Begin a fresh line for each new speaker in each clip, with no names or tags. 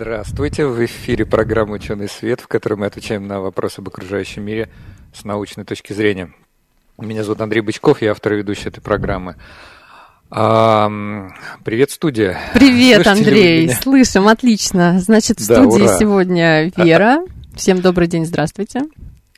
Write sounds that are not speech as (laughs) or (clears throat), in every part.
Здравствуйте, в эфире программа «Ученый свет», в которой мы отвечаем на вопросы об окружающем мире с научной точки зрения. Меня зовут Андрей Бычков, я автор и ведущий этой программы. А, привет, студия.
Привет, Слышите Андрей. Слышим, отлично. Значит, в да, студии ура. сегодня Вера. Всем добрый день, здравствуйте.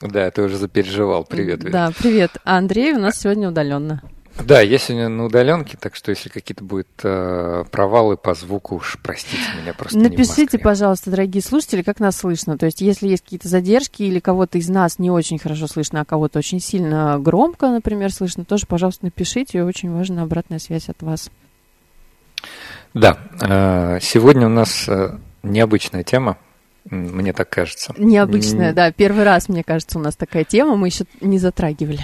Да, ты уже запереживал. Привет,
Вера. Да, привет. А Андрей у нас сегодня удаленно.
Да, я сегодня на удаленке, так что если какие-то будут э, провалы по звуку, уж простите меня просто.
Напишите, пожалуйста, дорогие слушатели, как нас слышно. То есть, если есть какие-то задержки или кого-то из нас не очень хорошо слышно, а кого-то очень сильно громко, например, слышно, тоже, пожалуйста, напишите. Очень важна обратная связь от вас.
Да, э, сегодня у нас э, необычная тема. Мне так кажется.
Необычная, да. Первый раз, мне кажется, у нас такая тема, мы еще не затрагивали.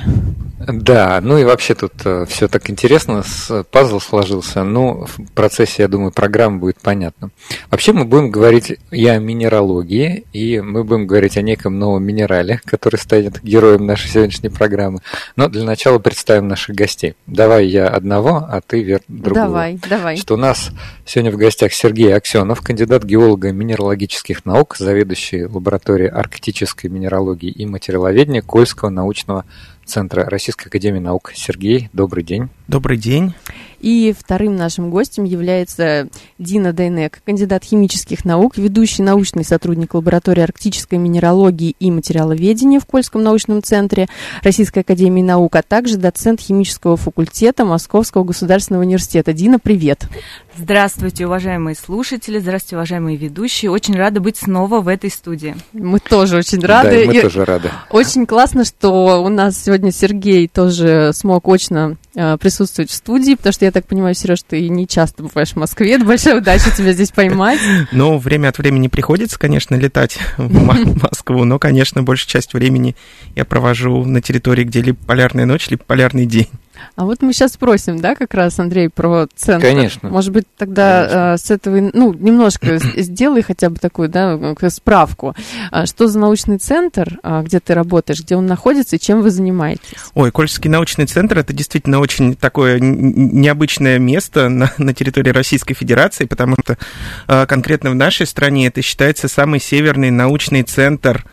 Да, ну и вообще тут э, все так интересно, пазл сложился. Ну, в процессе, я думаю, программы будет понятно. Вообще мы будем говорить и о минералогии, и мы будем говорить о неком новом минерале, который станет героем нашей сегодняшней программы. Но для начала представим наших гостей. Давай я одного, а ты, Вер, другого.
Давай, давай.
Что у нас сегодня в гостях Сергей Аксенов, кандидат геолога минералогических наук, заведующий лабораторией арктической минералогии и материаловедения Кольского научного Центра Российской Академии Наук. Сергей, добрый день.
Добрый день.
И вторым нашим гостем является Дина Дайнек, кандидат химических наук, ведущий научный сотрудник лаборатории арктической минералогии и материаловедения в Кольском научном центре Российской Академии Наук, а также доцент химического факультета Московского государственного университета. Дина, привет.
Здравствуйте, уважаемые слушатели, здравствуйте, уважаемые ведущие. Очень рада быть снова в этой студии.
Мы тоже очень рады.
Да, мы и тоже рады.
Очень классно, что у нас сегодня Сергей тоже смог очно э, присутствовать в студии, потому что я так понимаю, Сереж, ты не часто бываешь в Москве. Это большая удача тебя здесь поймать. (laughs)
Ну, время от времени приходится, конечно, летать (laughs) в Москву, но, конечно, большую часть времени я провожу на территории, где либо полярная ночь, либо полярный день.
А вот мы сейчас спросим, да, как раз, Андрей, про центр.
Конечно.
Может быть, тогда э, с этого, ну, немножко (clears throat) сделай хотя бы такую, да, справку. А что за научный центр, а, где ты работаешь, где он находится и чем вы занимаетесь?
Ой, Кольский научный центр – это действительно очень такое необычное место (laughs) на, на территории Российской Федерации, потому что э, конкретно в нашей стране это считается самый северный научный центр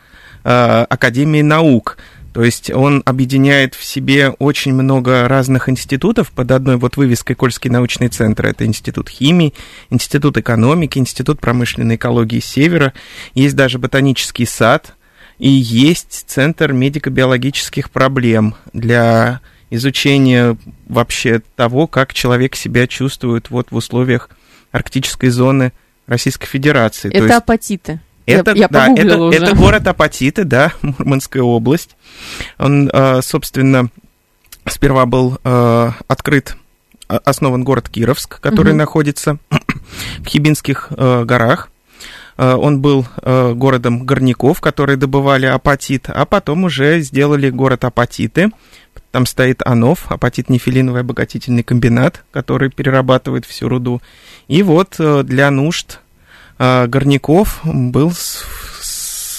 э, Академии наук – то есть он объединяет в себе очень много разных институтов под одной вот вывеской Кольский научный центр. Это Институт химии, Институт экономики, Институт промышленной экологии Севера. Есть даже ботанический сад и есть Центр медико-биологических проблем для изучения вообще того, как человек себя чувствует вот в условиях арктической зоны Российской Федерации.
Это есть... апатиты.
Это, я, я да, это, уже. это город Апатиты, да, (laughs) Мурманская область. Он, э, собственно, сперва был э, открыт, основан город Кировск, который угу. находится (clears throat) в Хибинских э, горах. Он был городом горняков, которые добывали апатит, а потом уже сделали город Апатиты. Там стоит АНОВ, апатит-нефилиновый обогатительный комбинат, который перерабатывает всю руду. И вот для нужд горняков был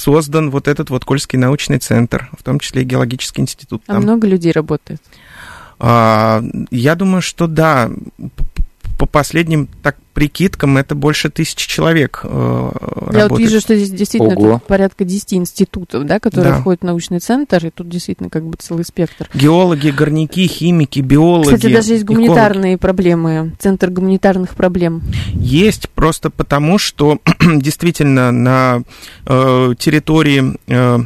создан вот этот вот Кольский научный центр, в том числе и геологический институт.
А там. много людей работает?
А, я думаю, что да, по последним так прикидкам это больше тысячи человек э,
Я работает. вот вижу, что здесь действительно порядка 10 институтов, да, которые да. входят в научный центр, и тут действительно как бы целый спектр.
Геологи, горняки, химики, биологи.
Кстати, даже есть гуманитарные экологи. проблемы, центр гуманитарных проблем.
Есть, просто потому, что (clears throat) действительно на э, территории э,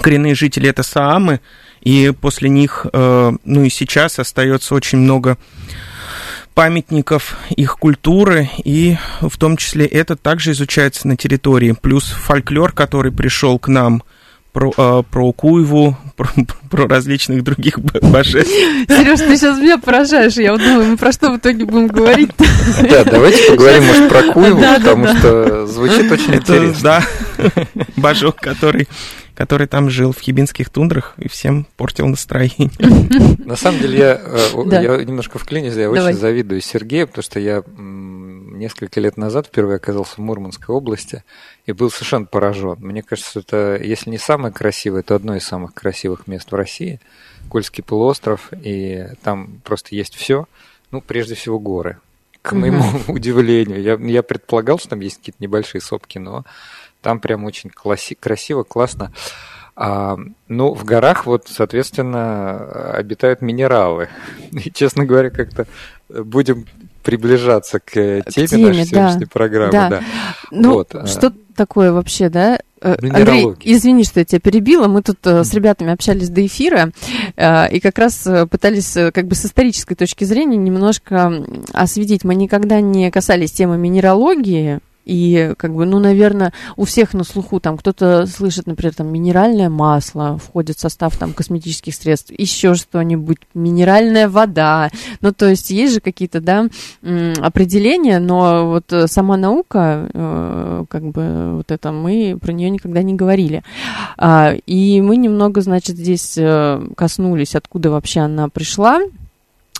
коренные жители это Саамы, и после них, э, ну и сейчас остается очень много памятников их культуры, и в том числе это также изучается на территории. Плюс фольклор, который пришел к нам про, э, про Куеву, (laughs) про, про различных других божеств.
Сереж, ты сейчас меня поражаешь. Я вот думаю, мы про что в итоге будем говорить (laughs)
Да, давайте поговорим, может, про Куеву, потому что звучит очень интересно.
Да, (laughs) божок, который который там жил в хибинских тундрах и всем портил настроение. (laughs)
На самом деле я, э, я немножко вклинюсь, я очень завидую Сергею, потому что я несколько лет назад впервые оказался в Мурманской области и был совершенно поражен. Мне кажется, это, если не самое красивое, то одно из самых красивых мест в России. Кольский полуостров, и там просто есть все. Ну, прежде всего, горы. К моему mm-hmm. (laughs) удивлению. Я, я предполагал, что там есть какие-то небольшие сопки, но там прям очень класси- красиво, классно. А, ну, в горах вот, соответственно, обитают минералы. (laughs) И, честно говоря, как-то будем приближаться к теме, к теме нашей сегодняшней да. программы. Да. Да.
Ну, вот. А. что такое вообще, да? Э, Андрей, извини, что я тебя перебила. Мы тут с ребятами общались до эфира э, и как раз пытались как бы с исторической точки зрения немножко осветить. Мы никогда не касались темы минералогии, и, как бы, ну, наверное, у всех на слуху, там, кто-то слышит, например, там, минеральное масло входит в состав, там, косметических средств, еще что-нибудь, минеральная вода. Ну, то есть, есть же какие-то, да, определения, но вот э, сама наука, э, как бы, вот это, мы про нее никогда не говорили. А, и мы немного, значит, здесь э, коснулись, откуда вообще она пришла,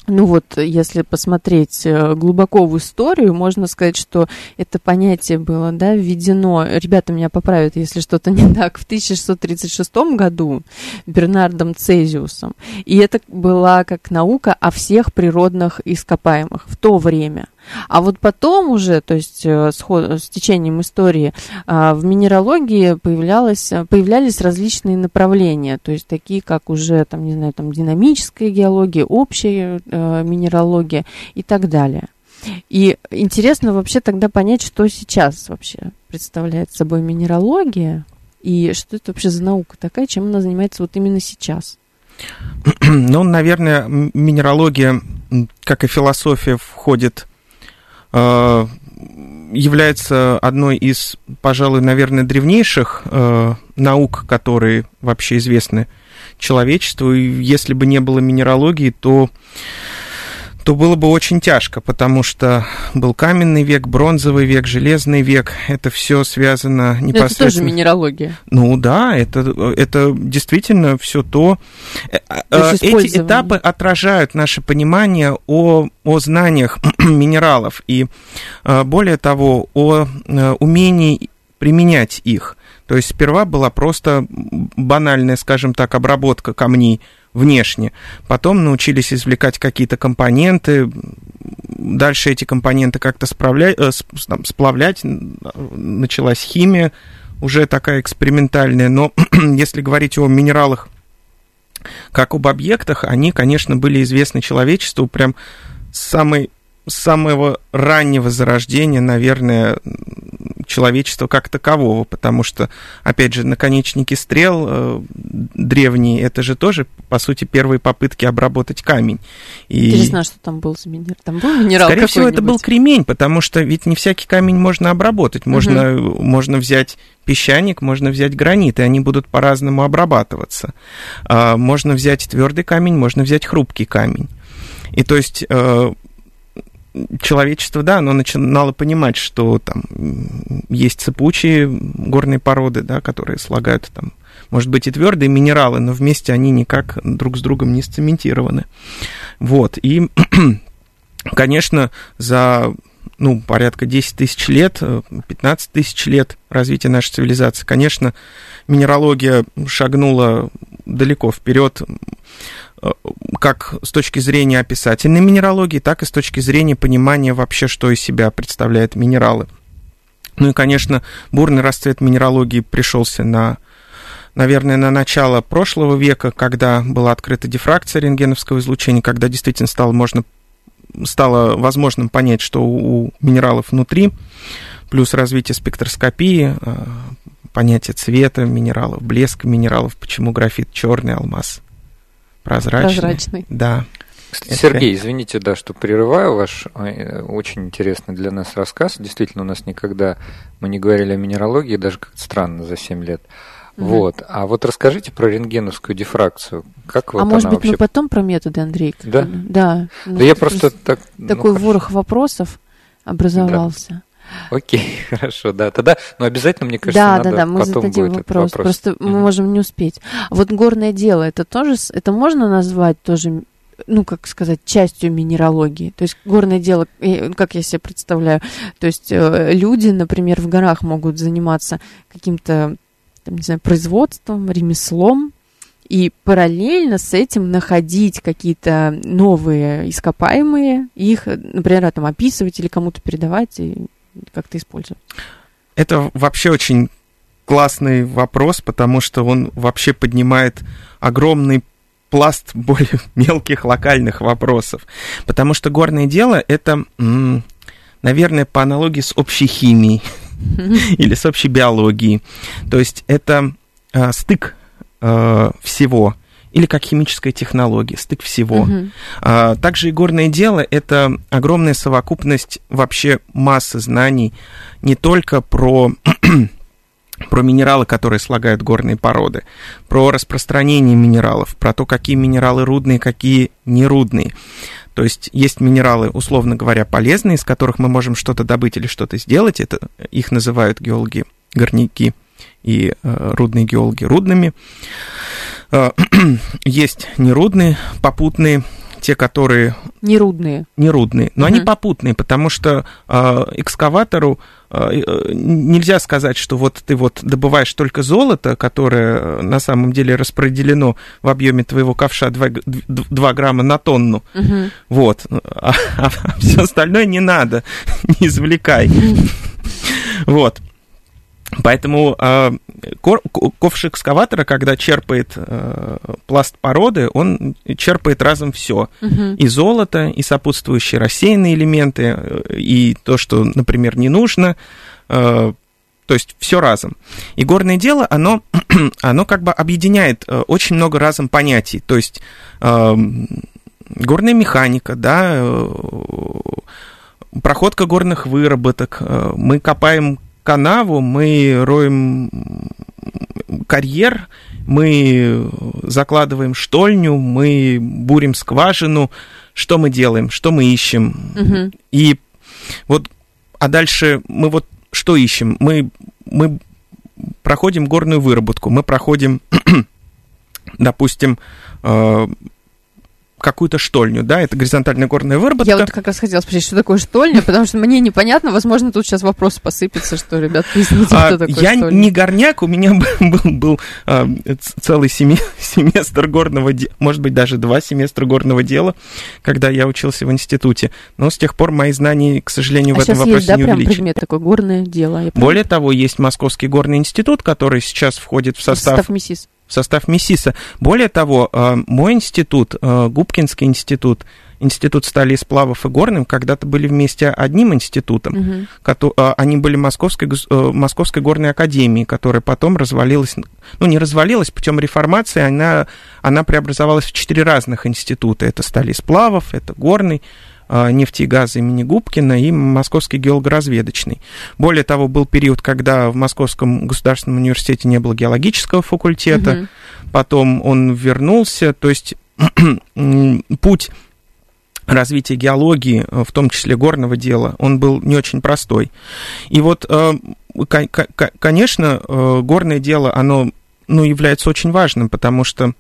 ну вот, если посмотреть э, глубоко в историю, можно сказать, что это понятие было да, введено, ребята меня поправят, если что-то (laughs) не так, в 1636 году Бернардом Цезиусом. И это была как наука о всех природных ископаемых в то время. А вот потом уже, то есть э, с, с течением истории, а, в минералогии появлялось, появлялись различные направления, то есть такие, как уже, там, не знаю, там, динамическая геология, общая э, минералогия и так далее. И интересно вообще тогда понять, что сейчас вообще представляет собой минералогия, и что это вообще за наука такая, чем она занимается вот именно сейчас. (clears throat)
Ну, наверное, минералогия, как и философия, входит Э, является одной из, пожалуй, наверное, древнейших э, наук, которые вообще известны человечеству. И если бы не было минералогии, то то было бы очень тяжко, потому что был каменный век, бронзовый век, железный век. Это все связано непосредственно. Это
тоже минералогия.
Ну да, это, это действительно все то. Э, то э, Эти этапы отражают наше понимание о, о знаниях (clears throat) минералов и, э, более того, о умении применять их. То есть сперва была просто банальная, скажем так, обработка камней внешне. Потом научились извлекать какие-то компоненты, дальше эти компоненты как-то справлять, э, сплавлять, началась химия, уже такая экспериментальная. Но (clears throat) если говорить о минералах как об объектах, они, конечно, были известны человечеству прям с самой самого раннего зарождения, наверное, человечества как такового, потому что, опять же, наконечники стрел э, древние, это же тоже, по сути, первые попытки обработать камень.
И... Интересно, а что там был за минерал? Там был минерал
Скорее всего, это был кремень, потому что ведь не всякий камень можно обработать. Можно, угу. можно взять песчаник, можно взять гранит, и они будут по-разному обрабатываться. А, можно взять твердый камень, можно взять хрупкий камень. И то есть э, человечество, да, оно начинало понимать, что там есть цепучие горные породы, да, которые слагают там, может быть, и твердые минералы, но вместе они никак друг с другом не сцементированы. Вот, и, (clears throat) конечно, за ну, порядка 10 тысяч лет, 15 тысяч лет развития нашей цивилизации, конечно, минералогия шагнула далеко вперед Э, как с точки зрения описательной минералогии, так и с точки зрения понимания вообще, что из себя представляют минералы. Ну и, конечно, бурный расцвет минералогии пришелся на, наверное, на начало прошлого века, когда была открыта дифракция рентгеновского излучения, когда действительно стало, можно, стало возможным понять, что у минералов внутри, плюс развитие спектроскопии, э, понятие цвета минералов, блеска минералов, почему графит черный, алмаз Прозрачный. Прозрачный. Да.
Кстати, Сергей, извините, да, что прерываю ваш э, очень интересный для нас рассказ. Действительно, у нас никогда мы не говорили о минералогии, даже как-то странно за 7 лет. Угу. Вот. А вот расскажите про рентгеновскую дифракцию. Как вот
а может быть,
вообще...
мы потом про методы, Андрей?
Да?
Да.
Да, я просто так...
Ну, такой ну, ворох вопросов образовался. Да.
Окей, (laughs) хорошо, да. Тогда, ну, обязательно, мне кажется,
да,
надо
да, да, мы
потом
зададим
будет
вопрос.
вопрос.
Просто мы можем не успеть. Вот горное дело, это тоже, это можно назвать тоже, ну, как сказать, частью минералогии? То есть горное дело, как я себе представляю, то есть э, люди, например, в горах могут заниматься каким-то, не знаю, производством, ремеслом, и параллельно с этим находить какие-то новые ископаемые, их, например, там описывать или кому-то передавать и как-то использовать.
Это вообще очень классный вопрос, потому что он вообще поднимает огромный пласт более (laughs) мелких локальных вопросов. Потому что горное дело это, наверное, по аналогии с общей химией (laughs) или с общей биологией. То есть это э, стык э, всего или как химическая технология, стык всего.
Мгм.
А, Также и горное дело – это огромная совокупность вообще массы знаний не только про, (clears throat) про минералы, которые слагают горные породы, про распространение минералов, про то, какие минералы рудные, какие нерудные. То есть есть минералы, условно говоря, полезные, из которых мы можем что-то добыть или что-то сделать. Это их называют геологи горняки и э, рудные геологи рудными. Э, (clears throat) есть нерудные, попутные, те, которые
Нерудные.
нерудные, но они
Мгм.
попутные, потому что э, экскаватору э, нельзя сказать, что вот ты вот добываешь только золото, которое на самом деле распределено в объеме твоего ковша 2, грамма на тонну,
Мгм.
вот, (laughs) а, все остальное не надо, (laughs) не извлекай. Вот. Поэтому э, ковш экскаватора, когда черпает э, пласт породы, он черпает разом все.
Мгм.
И золото, и сопутствующие рассеянные элементы, э, и то, что, например, не нужно. э, то есть все разом. И горное дело, оно, (clears throat) оно как бы объединяет э, очень много разом понятий. То есть э, горная механика, да, э, проходка горных выработок, э, мы копаем канаву, мы роем карьер, мы закладываем штольню, мы бурим скважину, что мы делаем, что мы ищем.
Мгм.
И вот, а дальше мы вот что ищем? Мы, мы проходим горную выработку, мы проходим, (clears throat) допустим, э, какую-то штольню, да, это горизонтальная горная выработка.
Я вот как раз хотела спросить, что такое штольня, потому что мне непонятно, возможно, тут сейчас вопрос посыпется, что, ребят, поясните,
А,
что такое
я
штольня.
не горняк, у меня (laughs) был, был, был, а, целый семи- (laughs) семестр горного дела, может быть, даже два семестра горного дела, когда я учился в институте. Но с тех пор мои знания, к сожалению,
А
в этом вопросе
есть, да,
не
прям
увеличились.
предмет такой, горное дело.
Более того, есть Московский горный институт, который сейчас входит в состав,
состав МИСИС.
В состав МИСИСа. Более того, э, мой институт, э, Губкинский институт, Институт стали и сплавов и горным, когда-то были вместе одним институтом. А, Они были Московской, Московской горной академии, которая потом развалилась, ну, не развалилась, путем реформации она, она преобразовалась в четыре разных института. Это стали сплавов, это горный, нефти и газа имени Губкина и Московский геолого-разведочный. Более того, был период, когда в Московском государственном университете не было геологического факультета,
Мгм.
потом он вернулся, то есть (clears throat) путь развития геологии, э, в том числе горного дела, он был не очень простой. И вот, э, ко- ко- конечно, э, горное дело, оно ну, является очень важным, потому что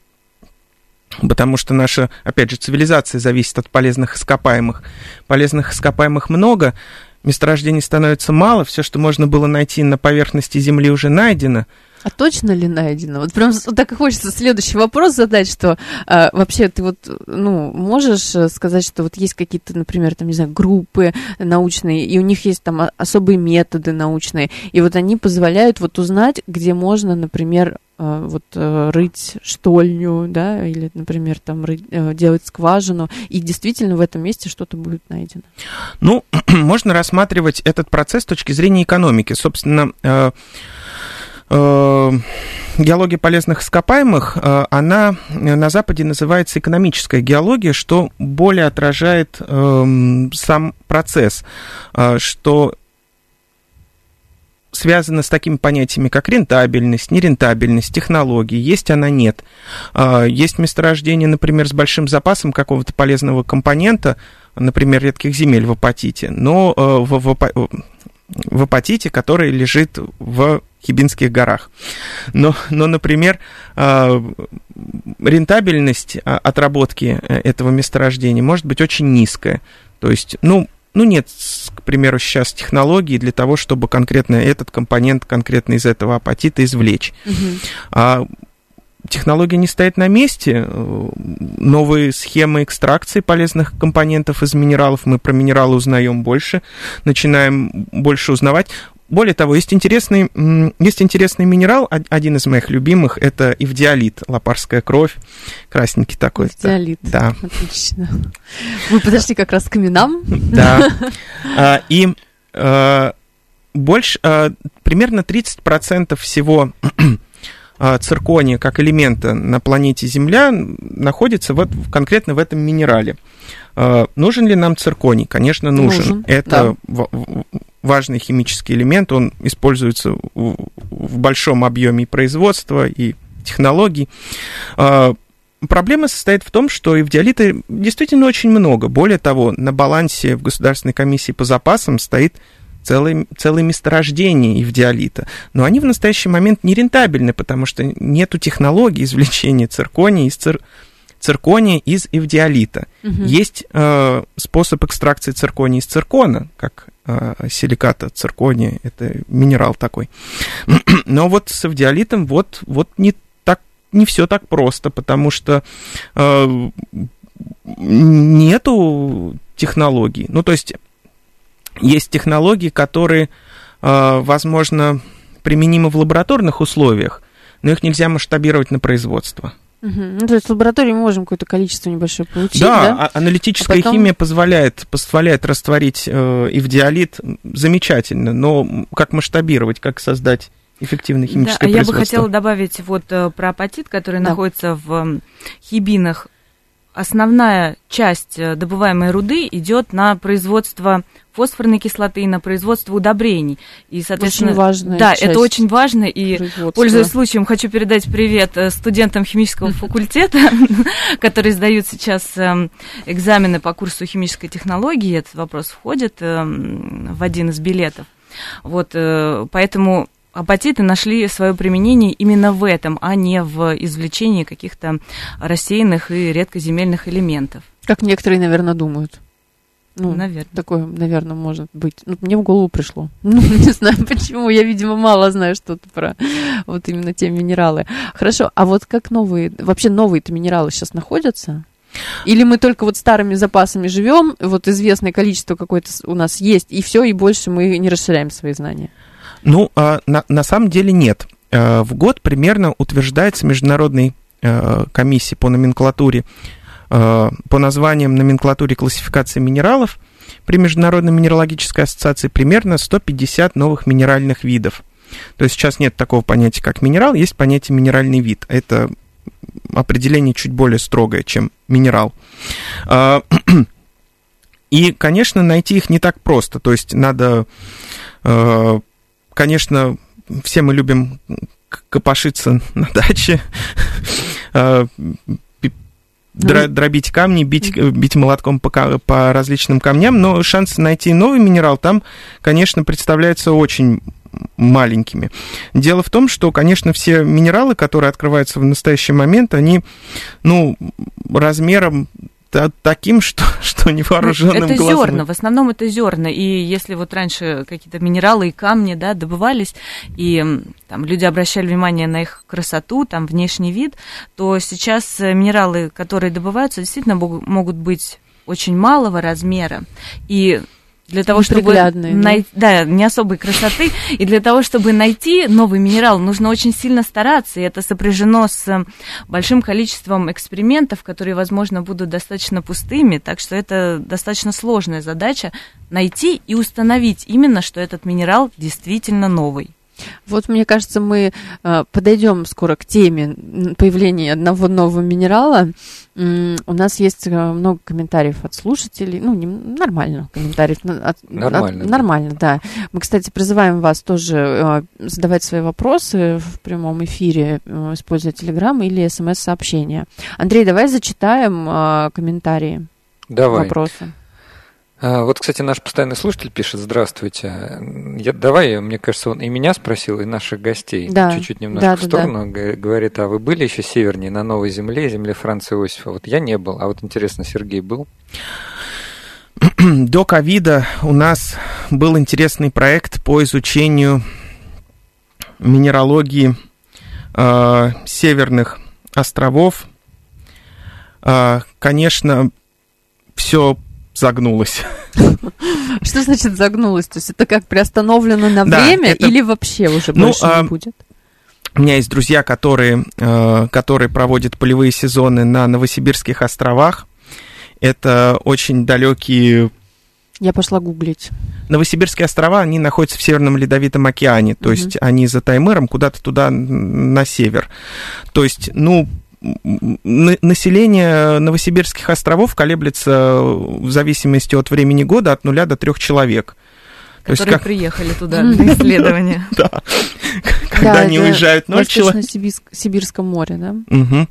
Потому что наша, опять же, цивилизация зависит от полезных ископаемых. Полезных ископаемых много, месторождений становится мало, все, что можно было найти на поверхности Земли, уже найдено.
А точно ли найдено? Вот прям так и хочется следующий вопрос задать, что а, вообще ты вот, ну, можешь э, сказать, что вот есть какие-то, например, там, не знаю, группы научные, и у них есть там а- особые методы научные, и вот они позволяют вот узнать, где можно, например, вот э, рыть штольню, да, или, например, там рыть- э, делать скважину, и действительно в этом месте что-то будет найдено.
Ну, (clears throat) можно рассматривать этот процесс с точки зрения экономики. Собственно, э, э, геология полезных ископаемых, э, она на Западе называется экономическая геология, что более отражает эм, сам процесс, э, что связано с такими понятиями, как рентабельность, нерентабельность, технологии. Есть она, нет. А, Есть месторождение, например, с большим запасом какого-то полезного компонента, например, редких земель в апатите, но э, в, в в апатите, который лежит в Хибинских горах. Но, но например, а, рентабельность а, отработки э, этого месторождения может быть очень низкая. То есть, ну, ну, нет, к примеру, сейчас технологии для того, чтобы конкретно этот компонент конкретно из этого апатита извлечь. Угу. А технология не стоит на месте. Новые схемы экстракции полезных компонентов из минералов. Мы про минералы узнаем больше, начинаем больше узнавать. Более того, есть интересный, есть интересный минерал, один из моих любимых, это ивдиолит, лопарская кровь, красненький такой.
Ивдиолит, да. отлично. Вы подошли как раз к каменам.
Да. А, и а, больше, а, примерно 30% всего циркония как элемента на планете Земля находится вот конкретно в этом минерале. Нужен ли нам цирконий? Конечно, нужен. нужен Это да важный химический элемент, он используется в большом объеме производства и технологий. А, проблема состоит в том, что эвдиолита действительно очень много. Более того, на балансе в Государственной комиссии по запасам стоит целое, целое месторождение эвдиолита. Но они в настоящий момент не рентабельны, потому что нет технологии извлечения циркония из цир циркония из эвдиолита. Угу. Есть э, способ экстракции циркония из циркона, как э, силиката циркония, это минерал такой. (clears throat) Но вот с эвдиолитом вот, вот не так, не все так просто, потому что э, нету технологий. Ну, то есть есть технологии, которые, э, возможно, применимы в лабораторных условиях, но их нельзя масштабировать на производство.
Угу. Ну, то есть в лаборатории мы можем какое-то количество небольшое получить,
да? Да, а аналитическая а потом... химия позволяет, позволяет растворить э, ивдиолит замечательно, но как масштабировать, как создать эффективное химическое
да,
производство?
Я бы хотела добавить вот э, про апатит, который да. находится в хибинах основная часть э, добываемой руды идет на производство фосфорной кислоты, на производство удобрений. И, соответственно,
очень важно.
Да, это очень важно. И, пользуясь случаем, хочу передать привет э, студентам химического (laughs) факультета, (laughs) которые сдают сейчас эм, экзамены по курсу химической технологии. Этот вопрос входит эм, в один из билетов. Вот, э, поэтому апатиты нашли свое применение именно в этом, а не в извлечении каких-то рассеянных и редкоземельных элементов.
Как некоторые, наверное, думают.
Ну, наверное.
Такое, наверное, может быть. Ну, мне в голову пришло. (laughs) Ну, не знаю почему. Я, видимо, мало знаю что-то про вот именно те минералы. Хорошо, а вот как новые, вообще новые-то минералы сейчас находятся? Или мы только вот старыми запасами живем, вот известное количество какое-то у нас есть, и все, и больше мы не расширяем свои знания?
Ну, а, на, на самом деле нет. Э, в год примерно утверждается Международной э, комиссией по номенклатуре, по названиям номенклатуре классификации минералов при Международной минералогической ассоциации примерно 150 новых минеральных видов. То есть сейчас нет такого понятия, как минерал, есть понятие минеральный вид. Это определение чуть более строгое, чем минерал. (clears throat) И, конечно, найти их не так просто. То есть надо конечно, все мы любим копошиться (laughs) на даче, (laughs) а, дробить камни, бить, бить молотком по, по различным камням, но шансы найти новый минерал там, конечно, представляются очень маленькими. Дело в том, что, конечно, все минералы, которые открываются в настоящий момент, они, ну, размером таким, что, (laughs) что невооруженным
Это
глазом.
зерна, в основном это зерна. И если вот раньше какие-то минералы и камни, да, добывались, и там люди обращали внимание на их красоту, там внешний вид, то сейчас э, минералы, которые добываются, действительно могут быть очень малого размера. И для того, чтобы найти, да, не особой красоты, и для того, чтобы найти новый минерал, нужно очень сильно стараться, и это сопряжено с большим количеством экспериментов, которые, возможно, будут достаточно пустыми, так что это достаточно сложная задача найти и установить именно, что этот минерал действительно новый.
Вот, мне кажется, мы э, подойдем скоро к теме появления одного нового минерала. У нас есть э, много комментариев от слушателей. Ну, не, нормально комментариев. От,
нормально.
От, нормально, да. Мы, кстати, призываем вас тоже э, задавать свои вопросы в прямом эфире, используя Телеграм или СМС-сообщения. Андрей, давай зачитаем комментарии.
Давай.
Вопросы.
А, вот, кстати, наш постоянный слушатель пишет, здравствуйте. Я, давай, мне кажется, он и меня спросил, и наших гостей.
Да.
Чуть-чуть немножко
Да,
в
да,
сторону. г- Говорит, а вы были еще севернее, на Новой Земле, земле Франца Иосифа? Вот я не был, а вот интересно, Сергей был?
До ковида у нас был интересный проект по изучению минералогии э, северных островов. Э, конечно, все загнулось.
Что значит загнулось? То есть это как приостановлено на
Да,
время
это-
или вообще уже
Ну,
больше
а,
не будет?
У меня есть друзья, которые, э, которые проводят полевые сезоны на Новосибирских островах. Это очень далекие
Я пошла гуглить.
Новосибирские острова, они находятся в Северном Ледовитом океане, то
Мгм.
есть они за Таймыром куда-то туда на север. То есть, ну, население Новосибирских островов колеблется в зависимости от времени года от нуля до трех человек. То есть,
которые
как,
приехали туда (laughs) на исследование. (laughs)
да, когда
Да,
они уезжают человек.
Восточно-Сибирском море, да?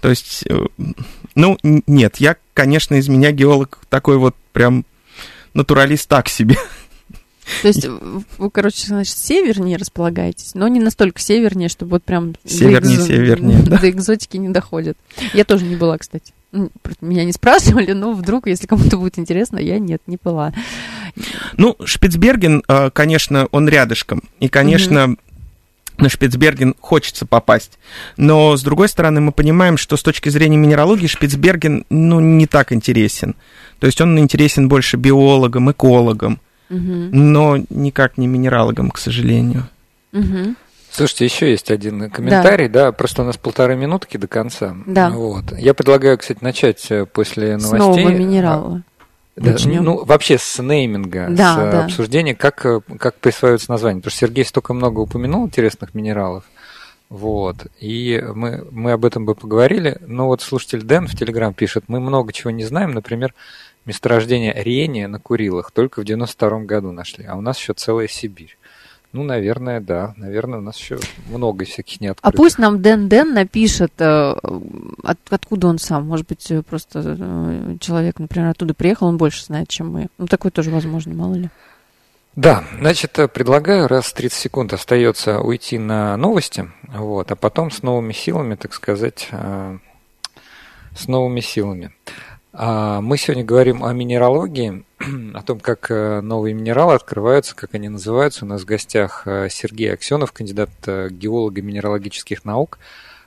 То есть, э, ну, нет, я, конечно, из меня геолог такой вот прям натуралист так себе.
То есть вы, короче, значит, севернее располагаетесь, но не настолько севернее, чтобы вот прям до
Севернее,
экзо-
севернее, да. (laughs)
до экзотики не доходит. Я тоже не была, кстати. Меня не спрашивали, но вдруг, если кому-то будет интересно, я нет, не была.
Ну, Шпицберген, э, конечно, он рядышком. И, конечно, на Шпицберген хочется попасть. Но, с другой стороны, мы понимаем, что с точки зрения минералогии Шпицберген, ну, не так интересен. То есть он интересен больше биологам, экологам, Но никак не минералогам, к сожалению.
Слушайте, еще есть один комментарий, да, просто у нас полторы минутки до конца.
Да.
Вот. Я предлагаю, кстати, начать э, после
С
новостей.
нового минерала.
Да,
Начнем.
ну, вообще с нейминга,
Да,
с э,
да.
обсуждения, как, э, как присваиваются названия. Потому что Сергей столько много упомянул интересных минералов. Вот. И мы, мы об этом бы поговорили. Но вот слушатель Дэн в Телеграм пишет, мы много чего не знаем. Например, месторождение рения на Курилах только в 92 году нашли, а у нас еще целая Сибирь. Ну, наверное, да. Наверное, у нас еще много всяких
А
неоткрытых.
пусть нам Дэн Дэн напишет, э, от- откуда он сам. Может быть, э, просто э, человек, например, оттуда приехал, он больше знает, чем мы. Ну, такое тоже возможно, мало ли.
Да, значит, предлагаю, раз 30 секунд остается уйти на новости, вот, а потом с новыми силами, так сказать, с новыми силами. А, Мы сегодня говорим о минералогии, (clears throat) о том, как э, новые минералы открываются, как они называются. У нас в гостях э, Сергей Аксенов, кандидат э, геолого-минералогических наук,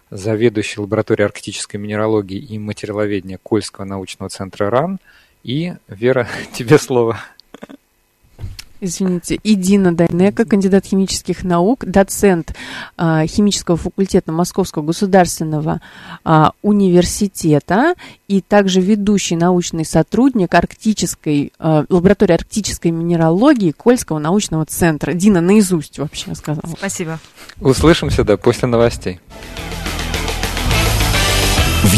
заведующий лабораторией арктической минералогии и материаловедения Кольского научного центра РАН. И, Вера, (laughs) тебе слово.
Извините, и Дина Дайнека, кандидат химических наук, доцент а, химического факультета Московского государственного а, университета и также ведущий научный сотрудник арктической, а, лаборатории арктической минералогии Кольского научного центра. Дина наизусть вообще сказала.
Спасибо.
Услышимся, да, после новостей.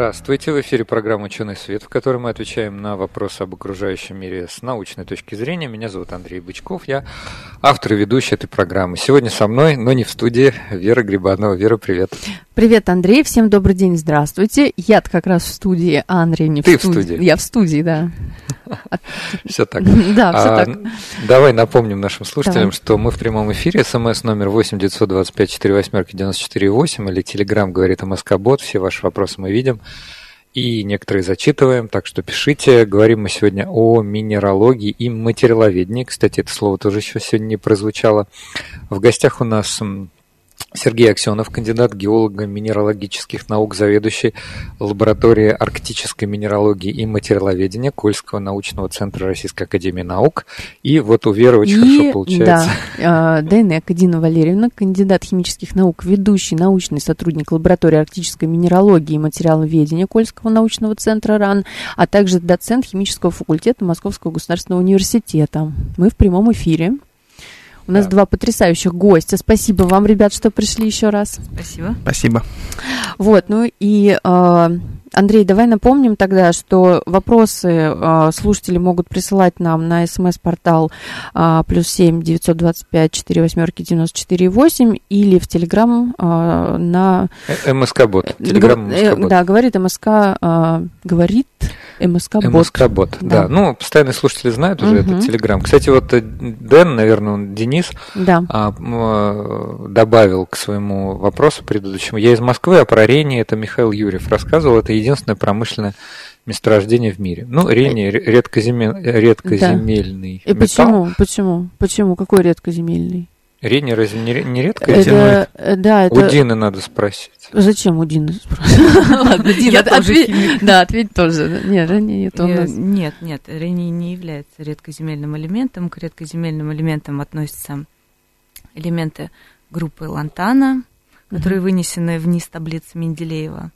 Здравствуйте, в эфире программа «Ученый свет», в которой мы отвечаем на вопросы об окружающем мире с научной точки зрения. Меня зовут Андрей Бычков, я автор и ведущий этой программы. Сегодня со мной, но не в студии, Вера Грибанова. Вера, привет.
Привет, Андрей, всем добрый день, здравствуйте. я как раз в студии, а Андрей не
Ты
в
в
студии.
студии.
Я в студии, да. (laughs)
Все так. (laughs)
Да, все
А,
так.
Давай напомним нашим слушателям, что мы в прямом эфире. СМС номер 8 925 48 94 8 или Телеграм говорит МСК Бот. Все ваши вопросы мы видим. И некоторые зачитываем, так что пишите. Говорим мы сегодня о минералогии и материаловедении. Кстати, это слово тоже еще сегодня не прозвучало. В гостях у нас Сергей Аксенов, кандидат геолога минералогических наук, заведующий лабораторией арктической минералогии и материаловедения Кольского научного центра Российской Академии Наук. И вот у Веры очень хорошо получается.
Да, Дайнека Дина Валерьевна, кандидат химических наук, ведущий научный сотрудник лаборатории арктической минералогии и материаловедения Кольского научного центра РАН, а также доцент химического факультета Московского государственного университета. Мы в прямом эфире. У нас
Да.
два потрясающих гостя. Спасибо вам, ребят, что пришли еще раз.
Спасибо.
Спасибо.
Вот, ну и э, Андрей, давай напомним тогда, что вопросы э, слушатели могут присылать нам на смс-портал э, плюс семь девятьсот двадцать пять четыре восьмерки девяносто четыре восемь или в Телеграм э, на...
МСК-бот. Телеграм
МСК-бот. Да, говорит МСК, говорит МСК-бот.
МСК-бот, да. да. Ну, постоянные слушатели знают уже угу. этот Телеграм. Кстати, вот Дэн, наверное, он, Денис,
да.
а, добавил к своему вопросу предыдущему. Я из Москвы, а про Рени это Михаил Юрьев рассказывал. Это единственное промышленное месторождение в мире. Ну, Рени редкоземель, редкоземельный
да. И металл. почему? Почему? Почему? Какой редкоземельный?
Рени разве не, не редкоземельный?
Это, да, это...
У Дины надо спросить.
Зачем у Дины спрашивать? (laughs) Ладно, Дина, Да, ответь тоже.
Нет, Рени это у нас... Нет, нет, Рени не является редкоземельным элементом. К редкоземельным элементам относятся элементы группы Лантана, которые вынесены вниз таблицы Менделеева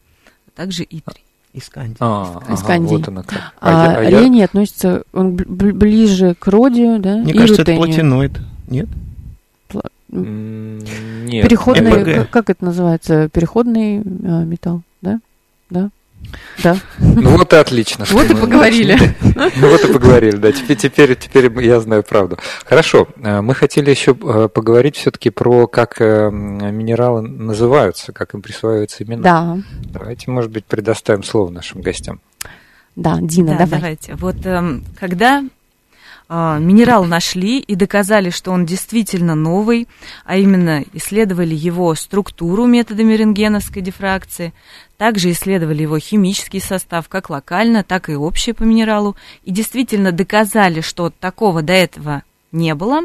также Итри.
Искандий.
А, Искандий. Ага, вот она как.
А, а, а Лени я... относится, он ближе к родию, да?
Мне и кажется, рутению. это платиноид, нет?
Нет.
Переходный, как, как это называется? Переходный а, металл, да? Да. Да.
Ну вот и отлично.
Вот и поговорили.
Ну вот и поговорили, да. Теперь, теперь, теперь я знаю правду. Хорошо. Э, мы хотели еще э, поговорить все-таки про как минералы называются, как им присваиваются имена.
Да.
Давайте, может быть, предоставим слово нашим гостям.
Да, Дина,
да,
давай.
Давайте. Вот эм, когда минерал нашли и доказали, что он действительно новый, а именно исследовали его структуру методами рентгеновской дифракции, также исследовали его химический состав как локально, так и общий по минералу, и действительно доказали, что такого до этого не было,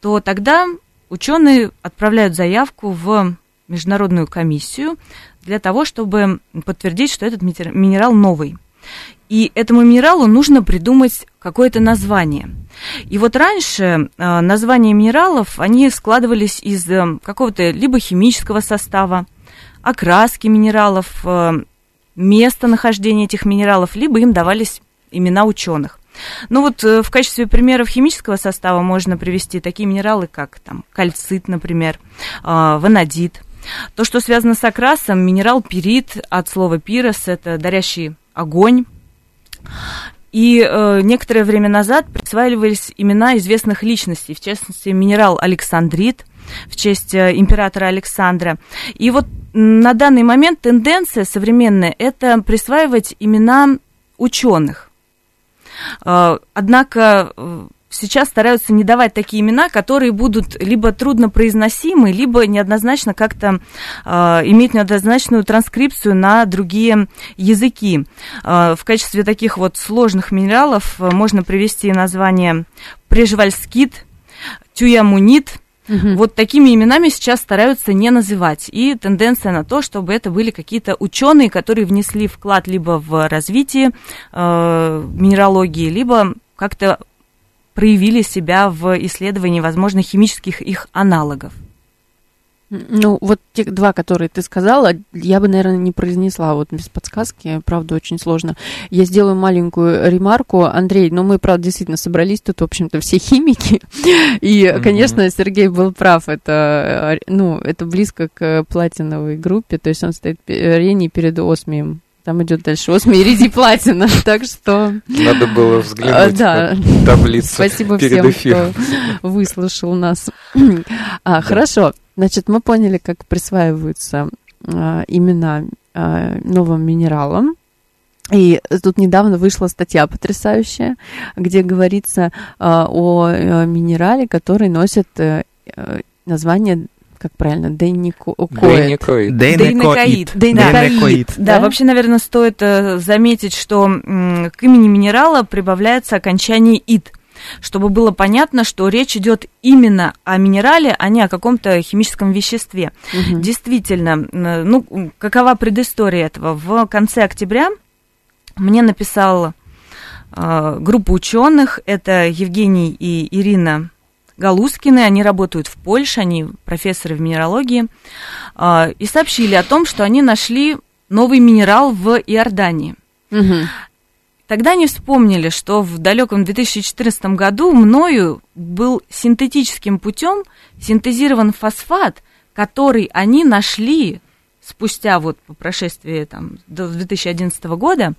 то тогда ученые отправляют заявку в международную комиссию для того, чтобы подтвердить, что этот минерал новый. И этому минералу нужно придумать какое-то название. И вот раньше э, названия минералов, они складывались из э, какого-то либо химического состава, окраски минералов, э, местонахождения этих минералов, либо им давались имена ученых. Ну вот в качестве примеров химического состава можно привести такие минералы, как там кальцит, например, ванадит. То, что связано с окрасом, минерал пирит от слова пирос, это дарящий огонь, и э, некоторое время назад присваивались имена известных личностей, в частности, минерал Александрит в честь э, императора Александра. И вот на данный момент тенденция современная – это присваивать имена ученых. Э, однако э, сейчас стараются не давать такие имена, которые будут либо труднопроизносимы, либо неоднозначно как-то э, иметь неоднозначную транскрипцию на другие языки. Э, в качестве таких вот сложных минералов э, можно привести название прежвальскит, тюямунит, Угу. Вот такими именами сейчас стараются не называть. И тенденция на то, чтобы это были какие-то ученые, которые внесли вклад либо в развитие э, минералогии, либо как-то проявили себя в исследовании, возможно, химических их аналогов?
Ну, вот те два, которые ты сказала, я бы, наверное, не произнесла вот без подсказки, правда, очень сложно. Я сделаю маленькую ремарку. Андрей, ну, мы, правда, действительно собрались тут, в общем-то, все химики, и, конечно, Сергей был прав, это, ну, это близко к платиновой группе, то есть он стоит Рени перед осмием, там идет дальше осми, ириди, платина. (laughs) Так что...
Надо было взглянуть да. на таблицу
Спасибо перед всем, эфиром. кто (laughs) выслушал нас. (clears throat) А, хорошо. Значит, мы поняли, как присваиваются а, имена а, новым минералам. И тут недавно вышла статья потрясающая, где говорится а, о а, минерале, который носит а, название как правильно, дейникоид.
Дейникоид. Дейникоид. Да, вообще, наверное, стоит э, заметить, что к имени минерала прибавляется окончание «ид», чтобы было понятно, что речь идет именно о минерале, а не о каком-то химическом веществе. Угу. Действительно, ну, какова предыстория этого? В конце октября мне написал э, группа ученых, это Евгений и Ирина Галускины, они работают в Польше, они профессоры в минералогии, а, и сообщили о том, что они нашли новый минерал в Иордании. Угу. Тогда они вспомнили, что в далеком 2014 году мною был синтетическим путем синтезирован фосфат, который они нашли спустя вот по прошествии там, до 2011 года,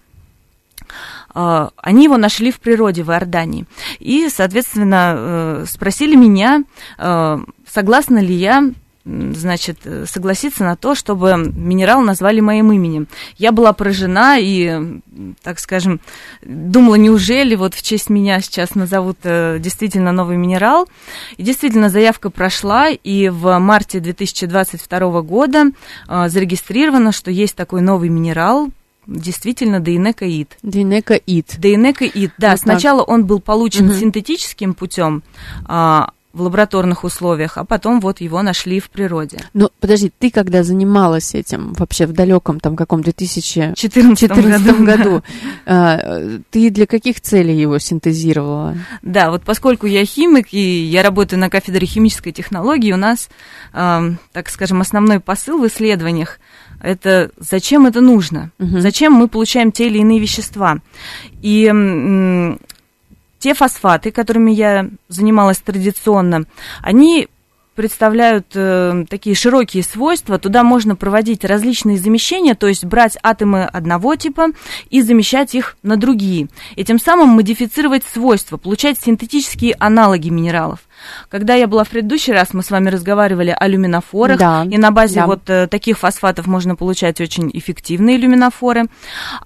а, они его нашли в природе в Иордании. И, соответственно, э, спросили меня, э, согласна ли я значит, согласиться на то, чтобы минерал назвали моим именем. Я была поражена и, так скажем, думала, неужели вот в честь меня сейчас назовут э, действительно новый минерал. И действительно, заявка прошла, и в марте 2022 года зарегистрировано, что есть такой новый минерал, действительно дейнекаид.
Дейнекаид.
Дейнекаид, да. Вот сначала так. он был получен угу. синтетическим путем, а, в лабораторных условиях, а потом вот его нашли в природе.
Ну, подожди, ты когда занималась этим вообще в далеком там каком 2014 году, году да. ты для каких целей его синтезировала?
Да, вот поскольку я химик и я работаю на кафедре химической технологии, у нас, э, так скажем, основной посыл в исследованиях это зачем это нужно, угу. зачем мы получаем те или иные вещества. И те фосфаты, которыми я занималась традиционно, они представляют э, такие широкие свойства. Туда можно проводить различные замещения, то есть брать атомы одного типа и замещать их на другие. И тем самым модифицировать свойства, получать синтетические аналоги минералов. Когда я была в предыдущий раз, мы с вами разговаривали о люминофорах, да, и на базе да. вот э, таких фосфатов можно получать очень эффективные люминофоры.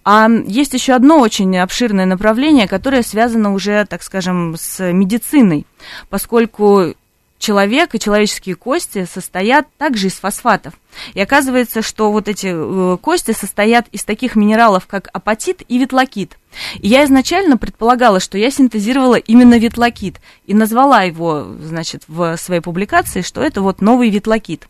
А есть еще одно очень обширное направление, которое связано уже, так скажем, с медициной, поскольку человек и человеческие кости состоят также из фосфатов. И оказывается, что вот эти э, кости состоят из таких минералов, как апатит и ветлокит. И я изначально предполагала, что я синтезировала именно ветлокит и назвала его, значит, в своей публикации, что это вот новый ветлокит.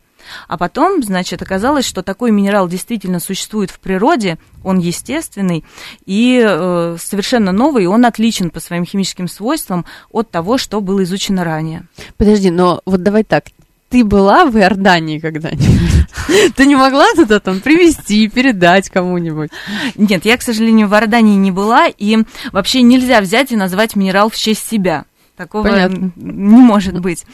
А потом, значит, оказалось, что такой минерал действительно существует в природе, он естественный и э, совершенно новый, и он отличен по своим химическим свойствам от того, что было изучено ранее.
Подожди, но вот давай так, ты была в Иордании когда-нибудь? (laughs) Ты не могла туда там привезти, передать кому-нибудь?
Нет, я, к сожалению, в Иордании не была, и вообще нельзя взять и назвать минерал в честь себя. Такого Понятно. не может быть.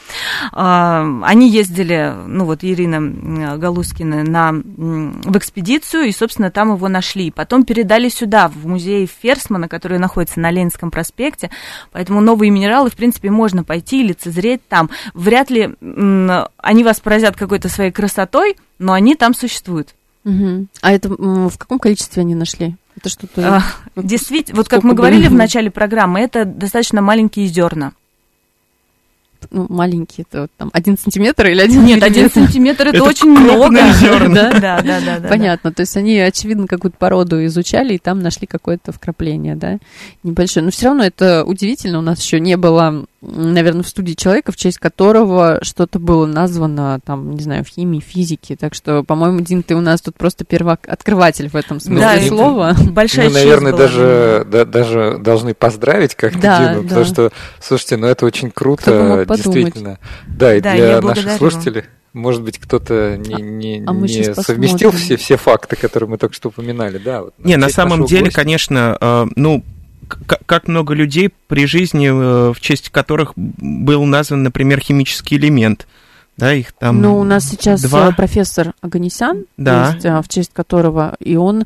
А, они ездили, ну вот Ирина Галускина, на, в экспедицию, и, собственно, там его нашли. Потом передали сюда, в музей Ферсмана, который находится на Ленинском проспекте. Поэтому новые минералы, в принципе, можно пойти и лицезреть там. Вряд ли они вас поразят какой-то своей красотой, но они там существуют.
Угу. А это в каком количестве они нашли? Это
что-то... А, действительно, вот как мы говорили в начале программы, это достаточно маленькие зерна
ну, маленькие, это там один сантиметр или один
Нет, один сантиметр это, очень много.
Да, да, да, да. Понятно, то есть они, очевидно, какую-то породу изучали, и там нашли какое-то вкрапление, да, небольшое. Но все равно это удивительно, у нас еще не было, наверное, в студии человека, в честь которого что-то было названо, там, не знаю, в химии, физике, так что, по-моему, Дин, ты у нас тут просто первооткрыватель в этом смысле да, слова.
Большая Мы, наверное, даже, да, даже должны поздравить как-то да, Дину, да. потому что, слушайте, ну это очень круто, действительно. Да, и да, для наших слушателей может быть, кто-то не, а, не, а не совместил все, все факты, которые мы только что упоминали, да? Вот,
не, на самом деле, гостя. конечно, э, ну, как много людей при жизни, э, в честь которых был назван, например, химический элемент. Да, их там.
Ну, у нас сейчас два. Э, профессор Аганесян, да. есть, в честь которого, и он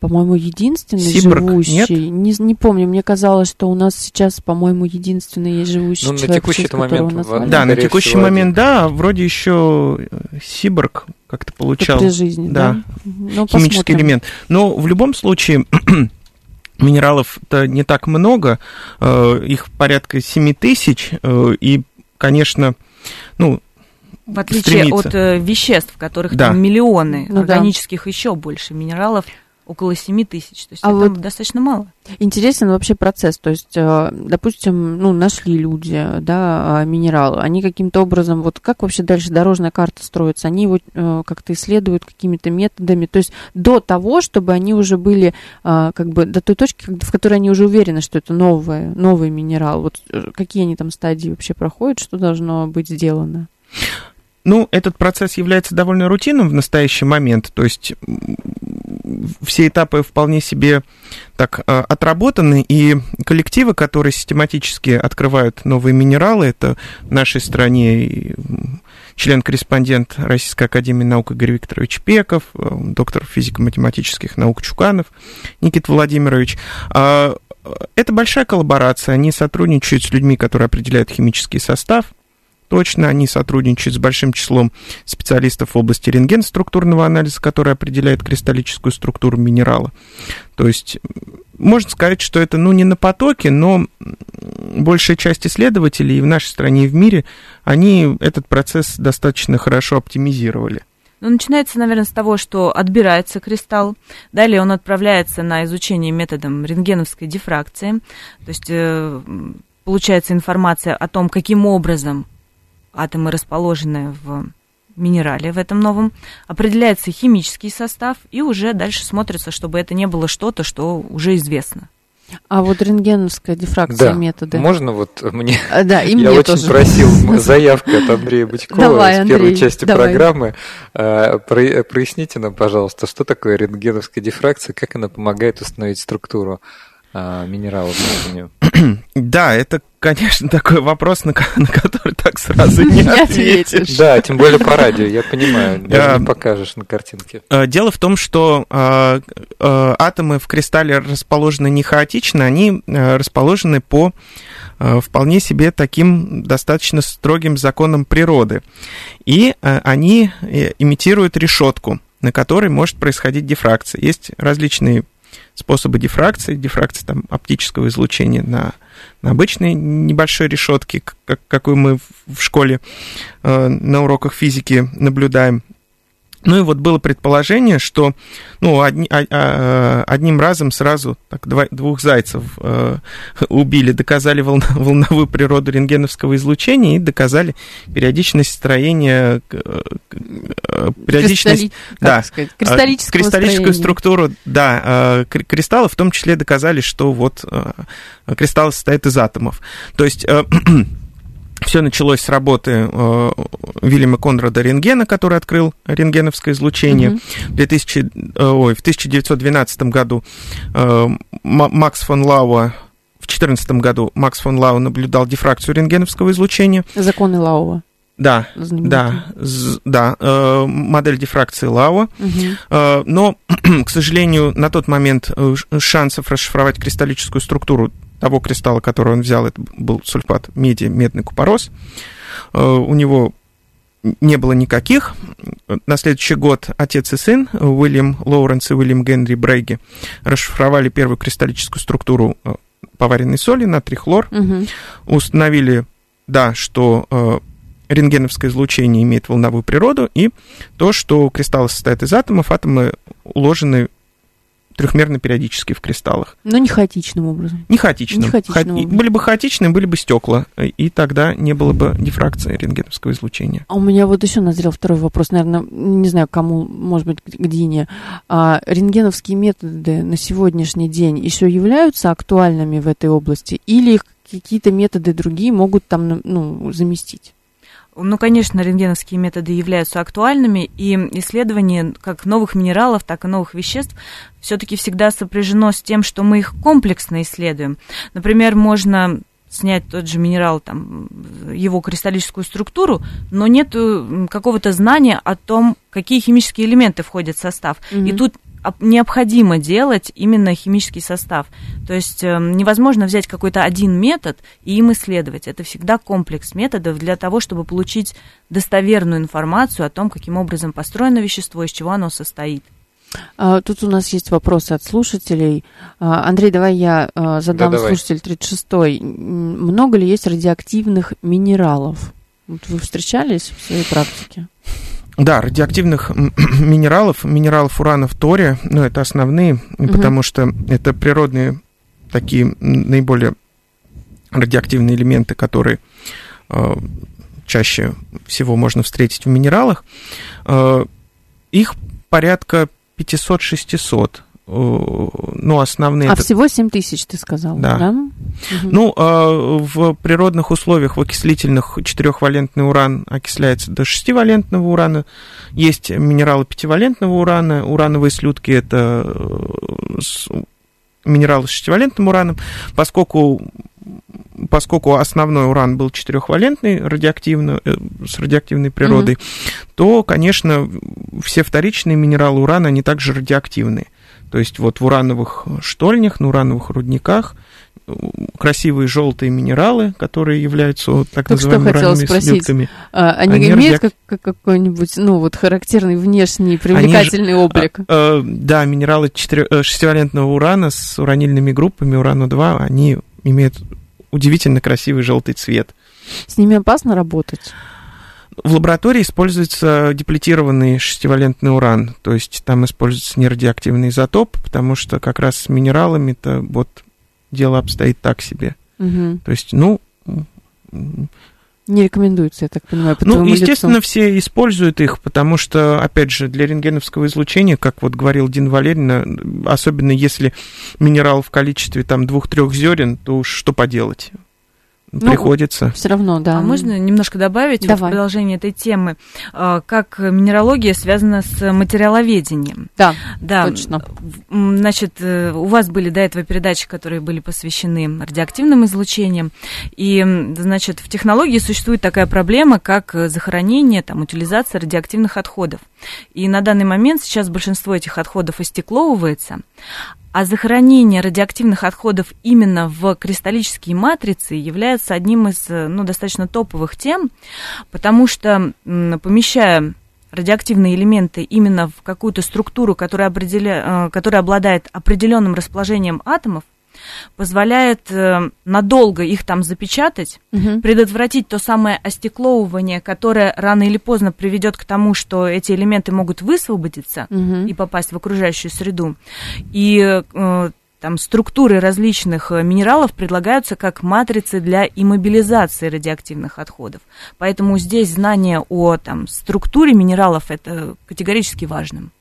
по-моему, единственный Сиборг, живущий. Нет? Не, не помню, мне казалось, что у нас сейчас, по-моему, единственный есть живущий ну, человек, на текущий момент,
назвали. Да, на текущий момент, да, вроде еще э, Сиборг как-то получал.
при жизни, да. да?
Ну, химический посмотрим. элемент. Но в любом случае (clears throat) минералов-то не так много, э, их порядка 7 тысяч, э, и, конечно, ну,
в отличие стремится. от веществ, которых да. там миллионы, ну, органических да. еще больше, минералов около 7 тысяч. То есть а вот достаточно мало.
Интересен вообще процесс. То есть, э, допустим, ну, нашли люди, да, а, минералы. Они каким-то образом, вот как вообще дальше дорожная карта строится? Они его э, как-то исследуют какими-то методами. То есть до того, чтобы они уже были а, как бы до той точки, в которой они уже уверены, что это новое, новый минерал. Вот э, какие они там стадии вообще проходят, что должно быть сделано?
Ну, этот процесс является довольно рутинным в настоящий момент, то есть все этапы вполне себе так а, отработаны, и коллективы, которые систематически открывают новые минералы, это в нашей стране член-корреспондент Российской Академии Наук Игорь Викторович Пеков, доктор физико-математических наук Чуканов Никит Владимирович. А, это большая коллаборация, они сотрудничают с людьми, которые определяют химический состав, точно. Они сотрудничают с большим числом специалистов в области рентген-структурного анализа, который определяет кристаллическую структуру минерала. То есть можно сказать, что это, ну, не на потоке, но большая часть исследователей и в нашей стране, и в мире, они этот процесс достаточно хорошо оптимизировали.
Ну, начинается, наверное, с того, что отбирается кристалл, далее он отправляется на изучение методом рентгеновской дифракции, то есть э, получается информация о том, каким образом атомы расположены в минерале в этом новом, определяется химический состав, и уже дальше смотрится, чтобы это не было что-то, что уже известно.
А вот рентгеновская дифракция
да.
методы.
Можно вот мне?
А, (laughs) да, и
Я
мне
очень
тоже.
просил (laughs) заявку от Андрея Бычкова
Давай,
из первой
Андрей,
части
давай.
программы. А, про- Проясните нам, пожалуйста, что такое рентгеновская дифракция, как она помогает установить структуру а, минерала внутреннюю? (clears throat)
Да, это, конечно, такой вопрос, на, на который так сразу не (laughs)
Не
ответишь.
ответишь.
Да, тем более по радио, я понимаю, (laughs) даже
А,
не покажешь на картинке.
Э, Дело в том, что э, э, атомы в кристалле расположены не хаотично, они расположены по вполне себе таким достаточно строгим законам природы. И они э, имитируют решетку, на которой может происходить дифракция. Есть различные способы дифракции, дифракция там, оптического излучения на, на обычной небольшой решетке, как, какую мы в школе э, на уроках физики наблюдаем. Ну и вот было предположение, что ну, одни- а- а, одним разом сразу так, два- двух зайцев э, убили, доказали волна- (laughs) волновую природу рентгеновского излучения и доказали периодичность строения, э, э, периодичность
Кристалли-
да,
сказать, кристаллического
кристаллическую
строения.
структуру, да, э, кри- кристаллы в том числе доказали, что вот э, кристаллы состоят из атомов. То есть (clears throat) все началось с работы э, Вильяма Конрада Рентгена, который открыл рентгеновское излучение. В, 2000, э, ой, в 1912 году э, Макс фон Лауа в 2014 году Макс фон Лау наблюдал дифракцию рентгеновского излучения.
Законы Лаува.
Да, да, да, э, модель дифракции Лауа. Э, Но, (clears throat) к сожалению, на тот момент э, шансов расшифровать кристаллическую структуру того кристалла, который он взял, это был сульфат меди, медный купорос, э, у него не было никаких. На следующий год отец и сын, Уильям Лоуренс и Уильям Генри Брейги, расшифровали первую кристаллическую структуру э, поваренной соли, натрий хлор,
Мгм.
установили, да, что э, рентгеновское излучение имеет волновую природу, и то, что кристаллы состоят из атомов, атомы уложены трехмерно периодически в кристаллах.
Но не хаотичным образом.
Не хаотично.
Не хаотичным
Ха-
образом.
Были бы хаотичные, были бы стекла, и тогда не было бы дифракции рентгеновского излучения.
А у меня вот еще назрел второй вопрос, наверное, не знаю, кому, может быть, к Дине. А рентгеновские методы на сегодняшний день еще являются актуальными в этой области, или их какие-то методы другие могут там ну, заместить?
Ну, конечно, рентгеновские методы являются актуальными, и исследование как новых минералов, так и новых веществ все-таки всегда сопряжено с тем, что мы их комплексно исследуем. Например, можно снять тот же минерал, там, его кристаллическую структуру, но нет какого-то знания о том, какие химические элементы входят в состав.
Мгм.
И тут необходимо делать именно химический состав. То есть э, невозможно взять какой-то один метод и им исследовать. Это всегда комплекс методов для того, чтобы получить достоверную информацию о том, каким образом построено вещество, из чего оно состоит.
А, Тут у нас есть вопросы от слушателей. А, Андрей, давай я а, задам
Да, давай.
слушатель 36-й. М, Много ли есть радиоактивных минералов? Вот вы встречались в своей практике?
Да, радиоактивных (clears throat) минералов, минералов урана в торе, ну, это основные,
Мгм.
потому что это природные такие наиболее радиоактивные элементы, которые э, чаще всего можно встретить в минералах. Э, их порядка 500-600. Э, ну, основные...
А
это-
всего 7 тысяч, ты сказал,
Да.
да?
Ну, э, в природных условиях, в окислительных, четырехвалентный уран окисляется до шестивалентного урана. Есть минералы пятивалентного урана. Урановые слюдки – это э, минералы с шестивалентным ураном. Поскольку поскольку основной уран был четырехвалентный, радиоактивный, э, с радиоактивной природой, mm-hmm. то, конечно, все вторичные минералы урана, они также радиоактивны. То есть вот в урановых штольнях, на урановых рудниках красивые желтые минералы, которые являются вот, так
Только
называемыми
уранными слитками. А, они, они имеют радиак... как, какой-нибудь, ну, вот характерный внешний привлекательный они облик?
А, а, да, минералы 4, э, шестивалентного урана с уранильными группами урану-2, они имеют удивительно красивый желтый цвет.
С ними опасно работать?
В лаборатории используется деплетированный шестивалентный уран, то есть там используется нерадиоактивный изотоп, потому что как раз с минералами-то вот дело обстоит так себе. Угу. То есть, ну...
Не рекомендуется, я так понимаю. По
ну, естественно, лицу. все используют их, потому что, опять же, для рентгеновского излучения, как вот говорил Дин Валерьевна, особенно если минерал в количестве там двух-трех зерен, то уж что поделать? Ну, приходится.
Все равно, да.
А можно немножко добавить Давай. в продолжение этой темы, а, как минералогия связана с материаловедением?
Да, да. точно.
Значит, э, у вас были до этого передачи, которые были посвящены радиоактивным излучениям, и, значит, в технологии существует такая проблема, как захоронение, там, утилизация радиоактивных отходов. И на данный момент сейчас большинство этих отходов истекловывается, а захоронение радиоактивных отходов именно в кристаллические матрицы является одним из ну, достаточно топовых тем, потому что помещая радиоактивные элементы именно в какую-то структуру, которая, определя... Э, которая обладает определенным расположением атомов, позволяет э, надолго их там запечатать, угу. предотвратить то самое остекловывание, которое рано или поздно приведет к тому, что эти элементы могут высвободиться угу. и попасть в окружающую среду. И э, там структуры различных э, минералов предлагаются как матрицы для иммобилизации радиоактивных отходов. Поэтому здесь знание о там, структуре минералов это категорически важным.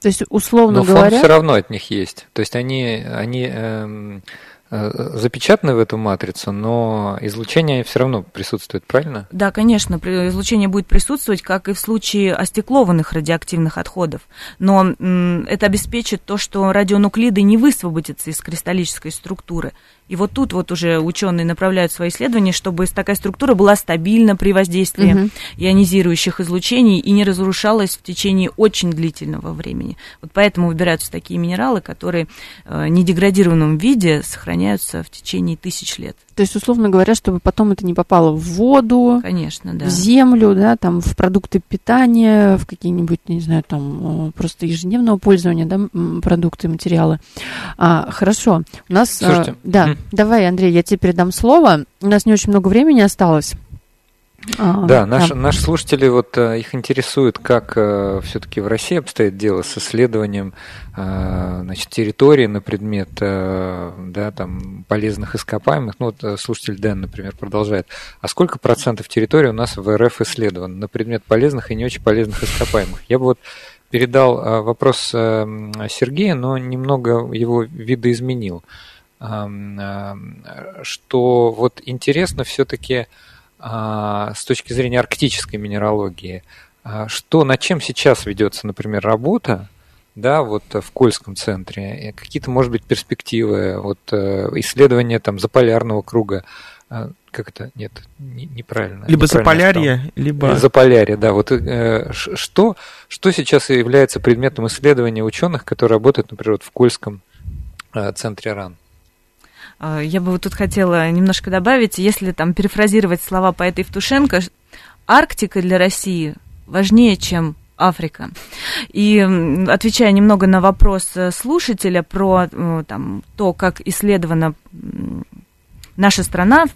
То есть, условно
Но
говоря...
фон все равно от них есть. То есть они, они эм, э, запечатаны в эту матрицу, но излучение все равно присутствует, правильно?
Да, конечно, излучение будет присутствовать, как и в случае остеклованных радиоактивных отходов. Но это обеспечит то, что радионуклиды не высвободятся из кристаллической структуры. И вот тут вот уже ученые направляют свои исследования, чтобы такая структура была стабильна при воздействии угу. ионизирующих излучений и не разрушалась в течение очень длительного времени. Вот поэтому выбираются такие минералы, которые э, в недеградированном виде сохраняются в течение тысяч лет.
То есть, условно говоря, чтобы потом это не попало в воду,
Конечно, да.
в землю, да, там, в продукты питания, в какие-нибудь, не знаю, там, просто ежедневного пользования, да, продукты, материалы. А, хорошо. У нас...
А, Слушайте.
А, да. Давай, Андрей, я тебе передам слово. У нас не очень много времени осталось.
А, да, наши, наши слушатели, вот э, их интересует, как э, все-таки в России обстоит дело с исследованием э, значит, территории на предмет да, там, полезных ископаемых. Ну, вот слушатель Дэн, например, продолжает. А сколько процентов территории у нас в РФ исследовано на предмет полезных и не очень полезных ископаемых? Я бы вот передал вопрос Сергею, но немного его видоизменил. Что вот интересно все-таки а, с точки зрения арктической минералогии, а, что, над чем сейчас ведется, например, работа, да, вот в Кольском центре, какие-то, может быть, перспективы, вот э, исследования там заполярного круга, а, как это, нет, неправильно.
Либо заполярье, либо...
Заполярье, да, вот э, что, что сейчас является предметом исследования ученых, которые работают, например, вот в Кольском э, центре РАН?
А, я бы вот тут хотела немножко добавить, если там перефразировать слова поэта Евтушенко, Арктика для России важнее, чем Африка. И отвечая немного на вопрос э, слушателя про э, там, то, как исследована наша страна,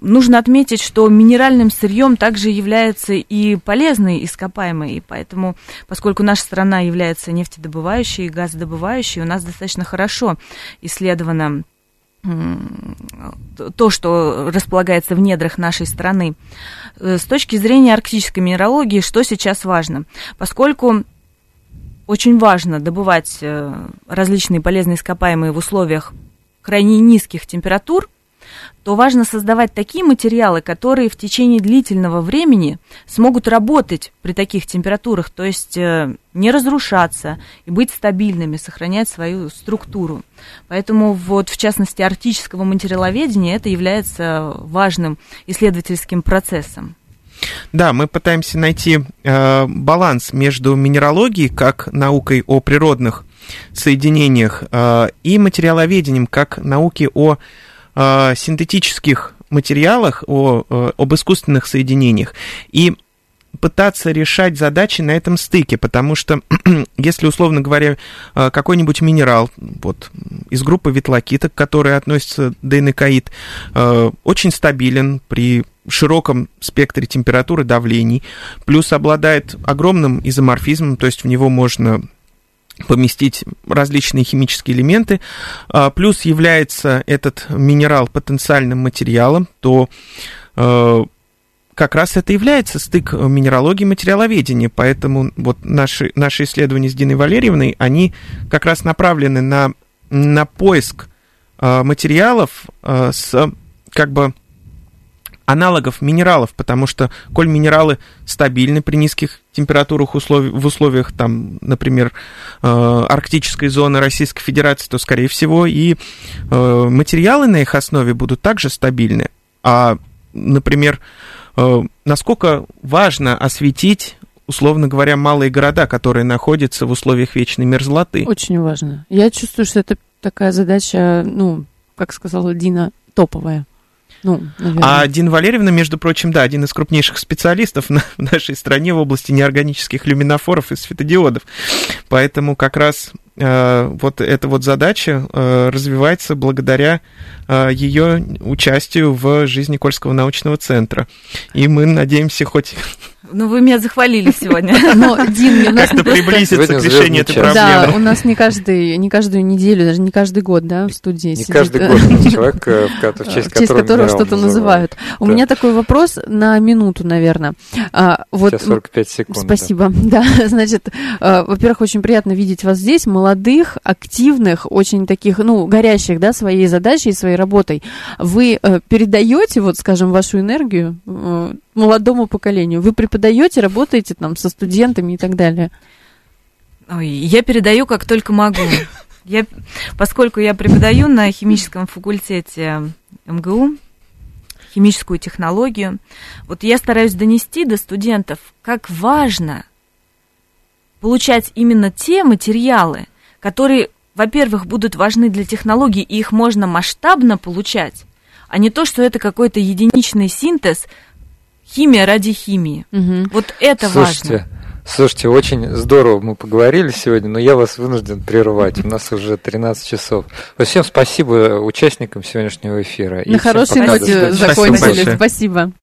нужно отметить, что минеральным сырьем также является и полезные ископаемые, и поэтому, поскольку наша страна является нефтедобывающей и газодобывающей, у нас достаточно хорошо исследована то, что располагается в недрах нашей страны. Э, с точки зрения арктической минералогии, что сейчас важно? Поскольку очень важно добывать э, различные полезные ископаемые в условиях крайне низких температур, то важно создавать такие материалы, которые в течение длительного времени смогут работать при таких температурах, то есть э, не разрушаться и быть стабильными, сохранять свою структуру. Поэтому вот в частности арктического материаловедения это является важным исследовательским процессом.
Да, мы пытаемся найти э, баланс между минералогией как наукой о природных соединениях э, и материаловедением как науки о э, синтетических материалах, о, э, об искусственных соединениях. И пытаться решать задачи на этом стыке, потому что (clears throat) если, условно говоря, э, какой-нибудь минерал, вот, из группы ветлокита, к которой относится дейнекаид, э, очень стабилен при широком спектре температуры, давлений, плюс обладает огромным изоморфизмом, то есть в него можно поместить различные химические элементы, а, плюс является этот минерал потенциальным материалом, то э, как раз это является стык минералогии и материаловедения, поэтому вот наши, наши исследования с Диной Валерьевной, они как раз направлены на, на поиск э, материалов э, с как бы аналогов минералов, потому что, коль минералы стабильны при низких температурах условий, в условиях, там, например, э, арктической зоны Российской Федерации, то, скорее всего, и э, материалы на их основе будут также стабильны. А, например, э, насколько важно осветить условно говоря, малые города, которые находятся в условиях вечной мерзлоты.
Очень важно. Я чувствую, что это такая задача, ну, как сказала Дина, топовая.
Ну, а Дина Валерьевна, между прочим, да, один из крупнейших специалистов (laughs) в нашей стране в области неорганических люминофоров и светодиодов. Поэтому как раз э, вот эта вот задача э, развивается благодаря э, ее участию в жизни Кольского научного центра. И мы надеемся хоть
ну, вы меня захвалили сегодня. (laughs)
Но, Дин, у нас
не приблизиться к решению этой проблемы. Да,
у нас не, каждый, не каждую неделю, даже не каждый год, да, в студии
Не каждый год (laughs) человек, э, в честь которого
что-то называют. У меня такой вопрос на минуту, наверное.
А, вот, 45 секунд.
Спасибо. (laughs) Да, значит, э, во-первых, очень приятно видеть вас здесь, молодых, активных, очень таких, ну, горящих, да, своей задачей, своей работой. Вы э, передаете, вот, скажем, вашу энергию молодому поколению? Вы преподаете, работаете там со студентами и так далее?
Ой, я передаю как только могу. Я, поскольку я преподаю на химическом факультете МГУ, химическую технологию, вот я стараюсь донести до студентов, как важно получать именно те материалы, которые, во-первых, будут важны для технологий, и их можно масштабно получать, а не то, что это какой-то единичный синтез химия ради химии. Угу. Вот это
Слушайте,
важно.
Слушайте, очень здорово мы поговорили сегодня, но я вас вынужден прерывать. У нас уже 13 часов. Всем спасибо участникам сегодняшнего эфира.
На хорошей ноте закончили. Спасибо.